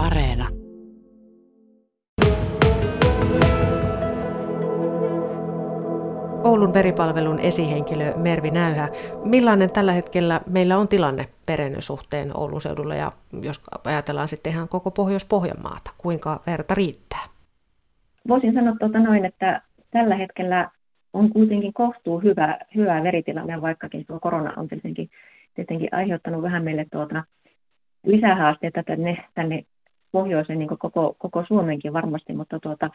Areena. Oulun veripalvelun esihenkilö Mervi Näyhä. Millainen tällä hetkellä meillä on tilanne perennön suhteen Oulun seudulla ja jos ajatellaan sitten ihan koko Pohjois-Pohjanmaata, kuinka verta riittää? Voisin sanoa tuota noin, että tällä hetkellä on kuitenkin kohtuu hyvä, hyvä veritilanne, vaikkakin tuo korona on tietenkin, tietenkin aiheuttanut vähän meille tuota lisähaasteita tänne, tänne pohjoiseen niin koko, koko Suomenkin varmasti, mutta tuota,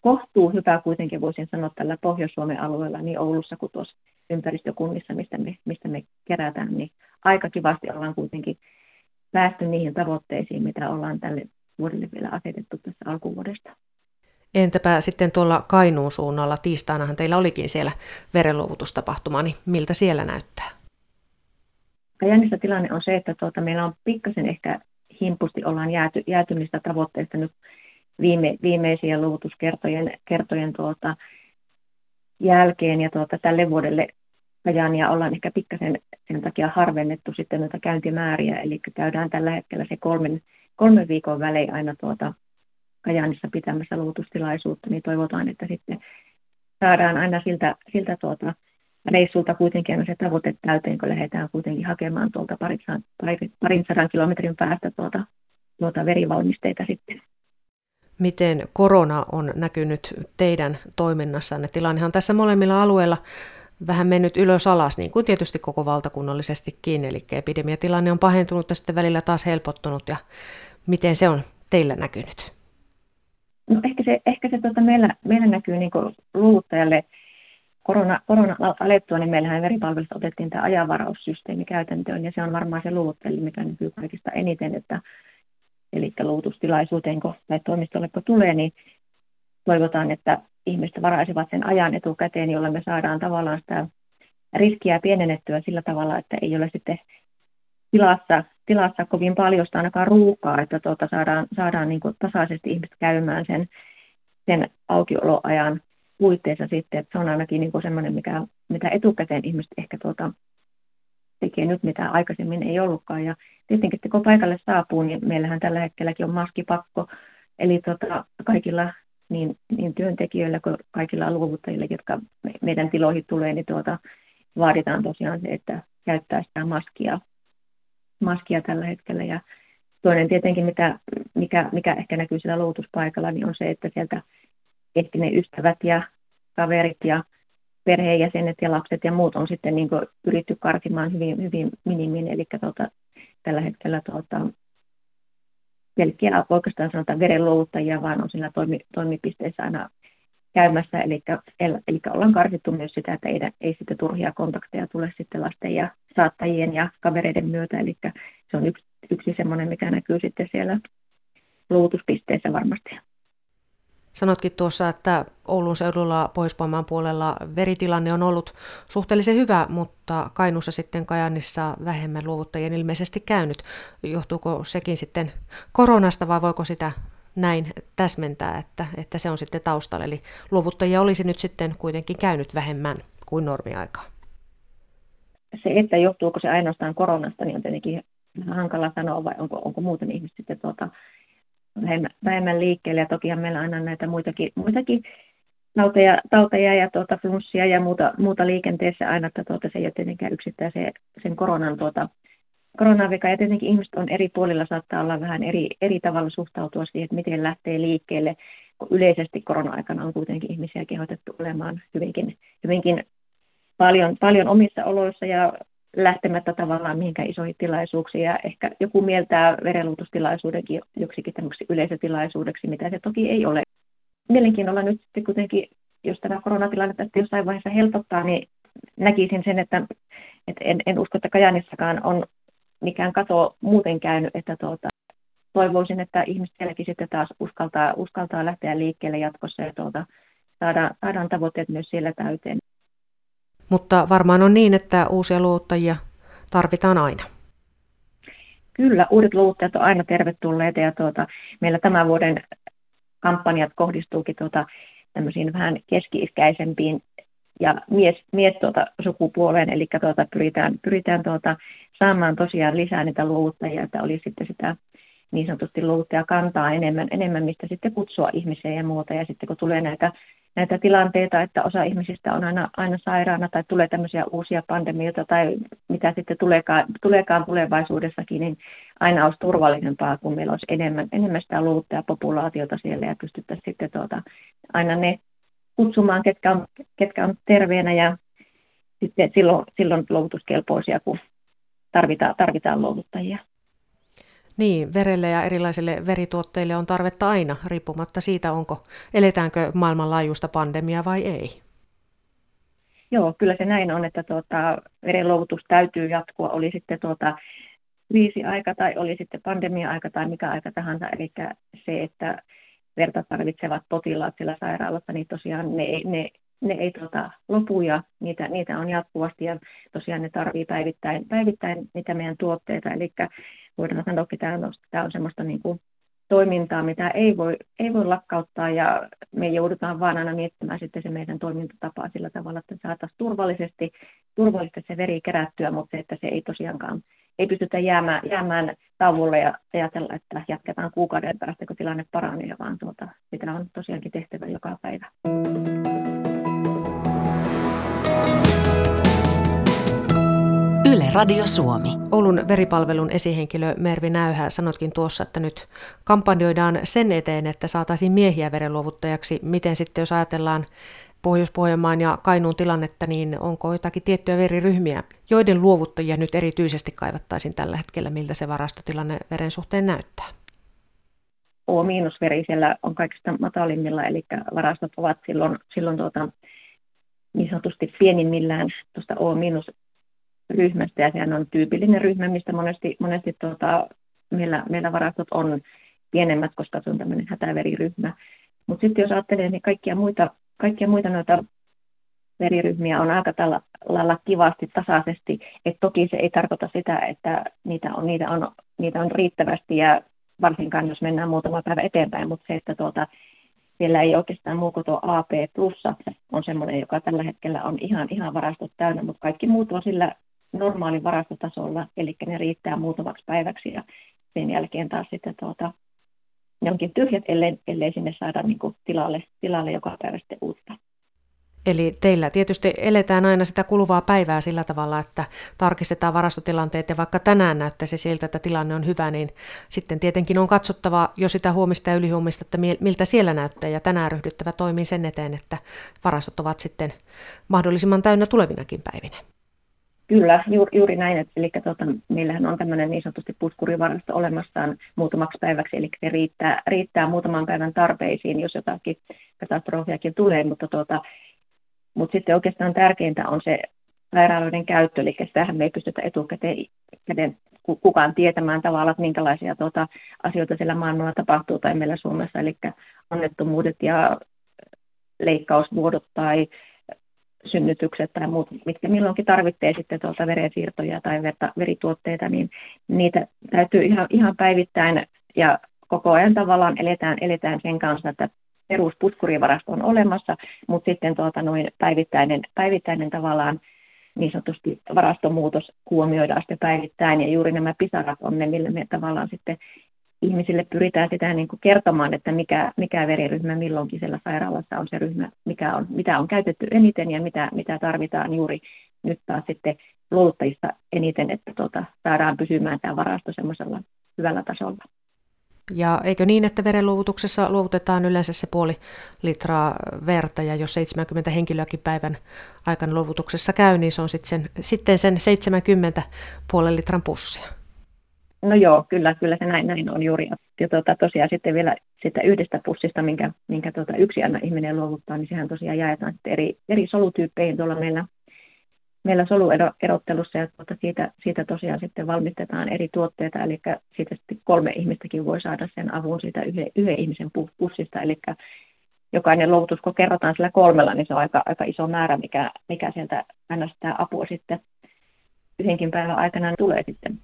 kohtuu hyvä kuitenkin voisin sanoa tällä Pohjois-Suomen alueella, niin Oulussa kuin tuossa ympäristökunnissa, mistä me, mistä me kerätään, niin aika kivasti ollaan kuitenkin päästy niihin tavoitteisiin, mitä ollaan tälle vuodelle vielä asetettu tässä alkuvuodesta. Entäpä sitten tuolla Kainuun suunnalla, tiistainahan teillä olikin siellä verenluovutustapahtuma, niin miltä siellä näyttää? Kajanissa tilanne on se, että tuota, meillä on pikkasen ehkä himpusti ollaan jääty, jääty niistä tavoitteista nyt viime, viimeisiä luovutuskertojen kertojen tuota, jälkeen ja tuota, tälle vuodelle Kajania ollaan ehkä pikkasen sen takia harvennettu sitten noita käyntimääriä, eli käydään tällä hetkellä se kolmen, kolmen viikon välein aina tuota Kajaanissa pitämässä luovutustilaisuutta, niin toivotaan, että sitten saadaan aina siltä, siltä tuota, reissulta kuitenkin aina se tavoite täyteen, kun lähdetään kuitenkin hakemaan tuolta parin, parin sadan kilometrin päästä tuota, tuota verivalmisteita sitten. Miten korona on näkynyt teidän toiminnassanne? Tilannehan on tässä molemmilla alueilla vähän mennyt ylös alas, niin kuin tietysti koko valtakunnallisestikin, eli epidemiatilanne on pahentunut ja sitten välillä taas helpottunut, ja miten se on teillä näkynyt? No ehkä se, ehkä se tuota, meillä, meillä näkyy niin luuvuttajalle korona, korona alettua, niin meillähän veripalvelusta otettiin tämä ajanvaraussysteemi käytäntöön, ja se on varmaan se luuvuttajalle, mikä näkyy kaikista eniten, että eli luuvutustilaisuuteen tai toimistolle kun tulee, niin toivotaan, että ihmiset varaisivat sen ajan etukäteen, jolla me saadaan tavallaan sitä riskiä pienennettyä sillä tavalla, että ei ole sitten tilassa, tilassa kovin paljon sitä ainakaan ruuhkaa, että tuota saadaan, saadaan niin tasaisesti ihmiset käymään sen, sen aukioloajan puitteissa sitten, että se on ainakin niin kuin semmoinen, mikä, mitä etukäteen ihmiset ehkä tuota, tekee nyt, mitä aikaisemmin ei ollutkaan. Ja tietenkin, että kun paikalle saapuu, niin meillähän tällä hetkelläkin on maskipakko, eli tota, kaikilla niin, niin työntekijöillä kuin kaikilla luovuttajilla, jotka meidän tiloihin tulee, niin tuota, vaaditaan tosiaan se, että käyttää sitä maskia maskia tällä hetkellä. Ja toinen tietenkin, mitä, mikä, mikä ehkä näkyy siellä luovutuspaikalla, niin on se, että sieltä ehti ne ystävät ja kaverit ja perheenjäsenet ja lapset ja muut on sitten niin yritty karsimaan hyvin, hyvin minimin, eli tuota, tällä hetkellä tuota, pelkkiä oikeastaan sanotaan verenluovuttajia, vaan on siinä toimi, toimipisteessä aina käymässä, eli, eli ollaan karsittu myös sitä, että ei, ei sitten turhia kontakteja tule sitten lasten ja saattajien ja kavereiden myötä, eli se on yksi, yksi semmoinen, mikä näkyy sitten siellä luovutuspisteessä varmasti. Sanotkin tuossa, että Oulun seudulla pohjois puolella veritilanne on ollut suhteellisen hyvä, mutta Kainuussa sitten Kajanissa vähemmän luovuttajien ilmeisesti käynyt. Johtuuko sekin sitten koronasta vai voiko sitä näin täsmentää, että, että se on sitten taustalla. Eli luovuttajia olisi nyt sitten kuitenkin käynyt vähemmän kuin normiaikaa. Se, että johtuuko se ainoastaan koronasta, niin on tietenkin hankala sanoa, vai onko, onko muuten ihmiset sitten tuota, vähemmän, vähemmän liikkeelle. Ja tokihan meillä aina näitä muitakin, muitakin tauteja, tauteja ja tuota, flunssia ja muuta, muuta liikenteessä aina, että tuota, se ei ole tietenkään yksittäisen sen koronan tuota, koronavika ja tietenkin ihmiset on eri puolilla saattaa olla vähän eri, eri tavalla suhtautua siihen, että miten lähtee liikkeelle, yleisesti korona-aikana on kuitenkin ihmisiä kehotettu olemaan hyvinkin, hyvinkin paljon, paljon omissa oloissa ja lähtemättä tavallaan mihinkään isoihin tilaisuuksiin. Ja ehkä joku mieltää verenluutustilaisuudenkin joksikin tämmöiseksi yleisötilaisuudeksi, mitä se toki ei ole. Mielenkiinnolla nyt sitten kuitenkin, jos tämä koronatilanne tästä jossain vaiheessa helpottaa, niin näkisin sen, että, että en, en usko, että Kajanissakaan on mikään kato muuten käynyt, että tuota, toivoisin, että ihmiset sielläkin sitten taas uskaltaa, uskaltaa lähteä liikkeelle jatkossa ja tuota, saadaan, saadaan tavoitteet myös siellä täyteen. Mutta varmaan on niin, että uusia luottajia tarvitaan aina. Kyllä, uudet luottajat on aina tervetulleita ja tuota, meillä tämän vuoden kampanjat kohdistuukin tuota, tämmöisiin vähän keski-ikäisempiin ja mies, mies tuota, sukupuoleen, eli tuota, pyritään, pyritään tuota, saamaan tosiaan lisää niitä luovuttajia, että oli sitten sitä niin sanotusti luovuttaja kantaa enemmän, enemmän, mistä sitten kutsua ihmisiä ja muuta. Ja sitten kun tulee näitä, näitä tilanteita, että osa ihmisistä on aina, aina sairaana tai tulee tämmöisiä uusia pandemioita tai mitä sitten tuleekaan, tuleekaan tulevaisuudessakin, niin aina olisi turvallisempaa, kun meillä olisi enemmän, enemmän sitä luovuttajapopulaatiota siellä ja pystyttäisiin sitten tuota, aina ne kutsumaan, ketkä on, ketkä on terveenä ja sitten silloin, silloin luovutuskelpoisia, kun tarvitaan, tarvitaan luovuttajia. Niin, verelle ja erilaisille verituotteille on tarvetta aina, riippumatta siitä, onko eletäänkö maailmanlaajuista pandemiaa vai ei. Joo, kyllä se näin on, että tuota, verenluovutus täytyy jatkua, oli sitten tuota, aika tai oli sitten pandemia-aika tai mikä aika tahansa. Eli se, että verta tarvitsevat potilaat siellä sairaalassa, niin tosiaan ne, ne ne ei tota, lopu ja niitä, niitä on jatkuvasti ja tosiaan ne tarvii päivittäin, päivittäin niitä meidän tuotteita. Eli voidaan sanoa, että tämä on, tämä on semmoista niin kuin toimintaa, mitä ei voi, ei voi lakkauttaa ja me joudutaan vaan aina miettimään sitten se meidän toimintatapa sillä tavalla, että saataisiin turvallisesti, turvallisesti se veri kerättyä, mutta se, että se ei tosiaankaan, ei pystytä jäämään, jäämään tauolle ja ajatella, että jatketaan kuukauden päästä, kun tilanne paranee, vaan tuota, sitä on tosiaankin tehtävä joka päivä. Yle Radio Suomi. Oulun veripalvelun esihenkilö Mervi Näyhä sanotkin tuossa, että nyt kampanjoidaan sen eteen, että saataisiin miehiä verenluovuttajaksi. Miten sitten, jos ajatellaan Pohjois-Pohjanmaan ja Kainuun tilannetta, niin onko jotakin tiettyjä veriryhmiä, joiden luovuttajia nyt erityisesti kaivattaisiin tällä hetkellä, miltä se varastotilanne veren suhteen näyttää? O-veri siellä on kaikista matalimmilla, eli varastot ovat silloin, silloin tuota, niin sanotusti pienimmillään tuosta O- ryhmästä ja sehän on tyypillinen ryhmä, mistä monesti, monesti tuota, meillä, meillä varastot on pienemmät, koska se on tämmöinen hätäveriryhmä. Mutta sitten jos ajattelee, niin kaikkia muita, kaikkia muita noita veriryhmiä on aika tällä lailla kivasti tasaisesti. Et toki se ei tarkoita sitä, että niitä on, niitä on, niitä on riittävästi ja varsinkaan jos mennään muutama päivä eteenpäin, mutta se, että tuota, siellä ei oikeastaan muu kuin tuo AP plussa on semmoinen, joka tällä hetkellä on ihan, ihan varastot täynnä, mutta kaikki muut on sillä normaalin varastotasolla, eli ne riittää muutamaksi päiväksi ja sen jälkeen taas sitten tuota, ne onkin tyhjät, ellei, ellei sinne saada niin kuin tilalle, tilalle joka päivä sitten uutta. Eli teillä tietysti eletään aina sitä kuluvaa päivää sillä tavalla, että tarkistetaan varastotilanteet ja vaikka tänään näyttäisi siltä, että tilanne on hyvä, niin sitten tietenkin on katsottava jo sitä huomista ja ylihuomista, että miltä siellä näyttää ja tänään ryhdyttävä toimii sen eteen, että varastot ovat sitten mahdollisimman täynnä tulevinakin päivinä. Kyllä, juuri, juuri näin. Että, eli tuota, meillähän on tämmöinen niin sanotusti puskurivarasto olemassaan muutamaksi päiväksi, eli se riittää, riittää muutaman päivän tarpeisiin, jos jotakin katastrofiakin tulee, mutta, tuota, mutta sitten oikeastaan tärkeintä on se sairaaloiden käyttö, eli sitähän me ei pystytä etukäteen kukaan tietämään tavallaan, että minkälaisia tuota, asioita siellä maailmalla tapahtuu tai meillä Suomessa, eli onnettomuudet ja leikkausvuodot tai synnytykset tai muut, mitkä milloinkin tarvitsee sitten tuolta verensiirtoja tai verta, verituotteita, niin niitä täytyy ihan, ihan päivittäin ja koko ajan tavallaan eletään, eletään sen kanssa, että peruspuskurivarasto on olemassa, mutta sitten tuota noin päivittäinen, päivittäinen tavallaan niin sanotusti varastomuutos huomioidaan sitten päivittäin, ja juuri nämä pisarat on ne, millä me tavallaan sitten ihmisille pyritään sitä niin kuin kertomaan, että mikä, mikä veriryhmä milloinkin siellä sairaalassa on se ryhmä, mikä on, mitä on käytetty eniten ja mitä, mitä tarvitaan juuri nyt taas sitten luovuttajista eniten, että tuota, saadaan pysymään tämä varasto semmoisella hyvällä tasolla. Ja eikö niin, että verenluovutuksessa luovutetaan yleensä se puoli litraa verta, ja jos 70 henkilöäkin päivän aikana luovutuksessa käy, niin se on sitten sen, sitten sen 70 puolen litran pussia. No joo, kyllä, kyllä se näin, näin on juuri. Ja tuota, tosiaan sitten vielä sitä yhdestä pussista, minkä, minkä tuota, yksi aina ihminen luovuttaa, niin sehän tosiaan jaetaan sitten eri, eri solutyyppeihin tuolla meillä, meillä soluerottelussa. Ja tuota, siitä, siitä tosiaan sitten valmistetaan eri tuotteita, eli siitä sitten kolme ihmistäkin voi saada sen avun siitä yhden, yhden ihmisen pussista, eli jokainen luovutus, kun kerrotaan sillä kolmella, niin se on aika, aika iso määrä, mikä, mikä sieltä aina sitä apua sitten yhdenkin päivän aikana tulee sitten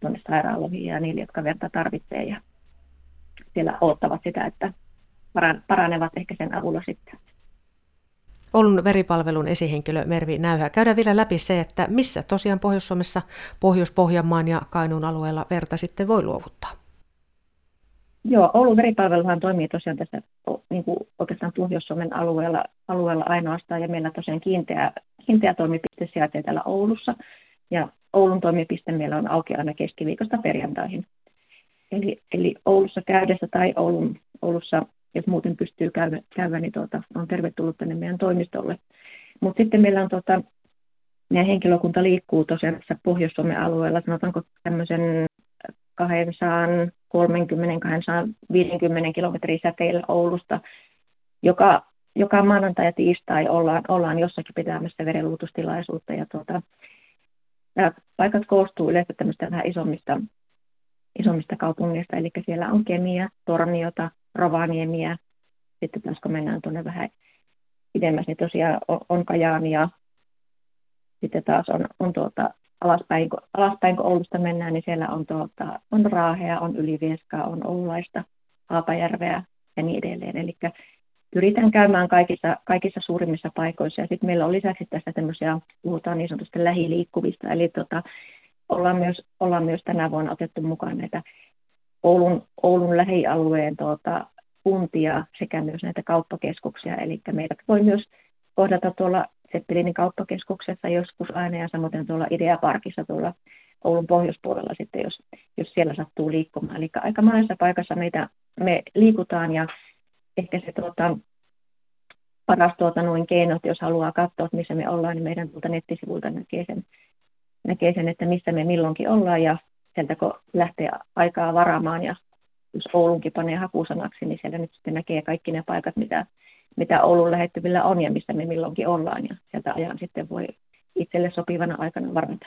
tuonne sairaaloihin ja niille, jotka verta tarvitsee ja siellä odottavat sitä, että paranevat ehkä sen avulla sitten. Oulun veripalvelun esihenkilö Mervi Näyhä. Käydään vielä läpi se, että missä tosiaan Pohjois-Suomessa, Pohjois-Pohjanmaan ja Kainuun alueella verta sitten voi luovuttaa. Joo, Oulun veripalveluhan toimii tosiaan tässä niin kuin oikeastaan Pohjois-Suomen alueella, alueella ainoastaan, ja meillä tosiaan kiinteä, kiinteä toimipiste sijaitsee täällä Oulussa, ja Oulun toimipiste meillä on auki aina keskiviikosta perjantaihin. Eli, eli Oulussa käydessä tai Oulun, Oulussa, jos muuten pystyy käydä, käydä niin tuota, on tervetullut tänne meidän toimistolle. Mutta sitten meillä on tuota, meidän henkilökunta liikkuu tosiaan tässä Pohjois-Suomen alueella, sanotaanko tämmöisen 230-250 kilometrin säteillä Oulusta. Joka, joka maanantai ja tiistai ollaan, ollaan jossakin pitämässä verenluutustilaisuutta. Ja tuota, nämä paikat koostuu yleensä tämmöistä vähän isommista, isommista kaupungeista, eli siellä on Kemiä, Torniota, Rovaniemiä, sitten taas kun mennään tuonne vähän pidemmäs, niin tosiaan on, Kajaania, sitten taas on, on tuota, alaspäin, kun, alaspäin, kun Oulusta mennään, niin siellä on, tuota, on Raahea, on Ylivieskaa, on Oulaista, Haapajärveä ja niin edelleen. Eli pyritään käymään kaikissa, kaikissa suurimmissa paikoissa. Ja sitten meillä on lisäksi tästä tämmöisiä, puhutaan niin sanotusta lähiliikkuvista, eli tota, ollaan, myös, ollaan myös tänä vuonna otettu mukaan näitä Oulun, Oulun lähialueen tuota, kuntia sekä myös näitä kauppakeskuksia. Eli meidät voi myös kohdata tuolla Seppelinin kauppakeskuksessa joskus aina ja samoin tuolla Ideaparkissa tuolla Oulun pohjoispuolella sitten, jos, jos siellä sattuu liikkumaan. Eli aika monessa paikassa meitä, me liikutaan ja ehkä se tuota, paras tuota, noin keinot, jos haluaa katsoa, että missä me ollaan, niin meidän tuolta nettisivuilta näkee sen, näkee sen, että missä me milloinkin ollaan ja sieltä kun lähtee aikaa varaamaan ja jos Oulunkin panee hakusanaksi, niin siellä nyt sitten näkee kaikki ne paikat, mitä mitä Oulun lähettyvillä on ja missä me milloinkin ollaan ja sieltä ajan sitten voi itselle sopivana aikana varata.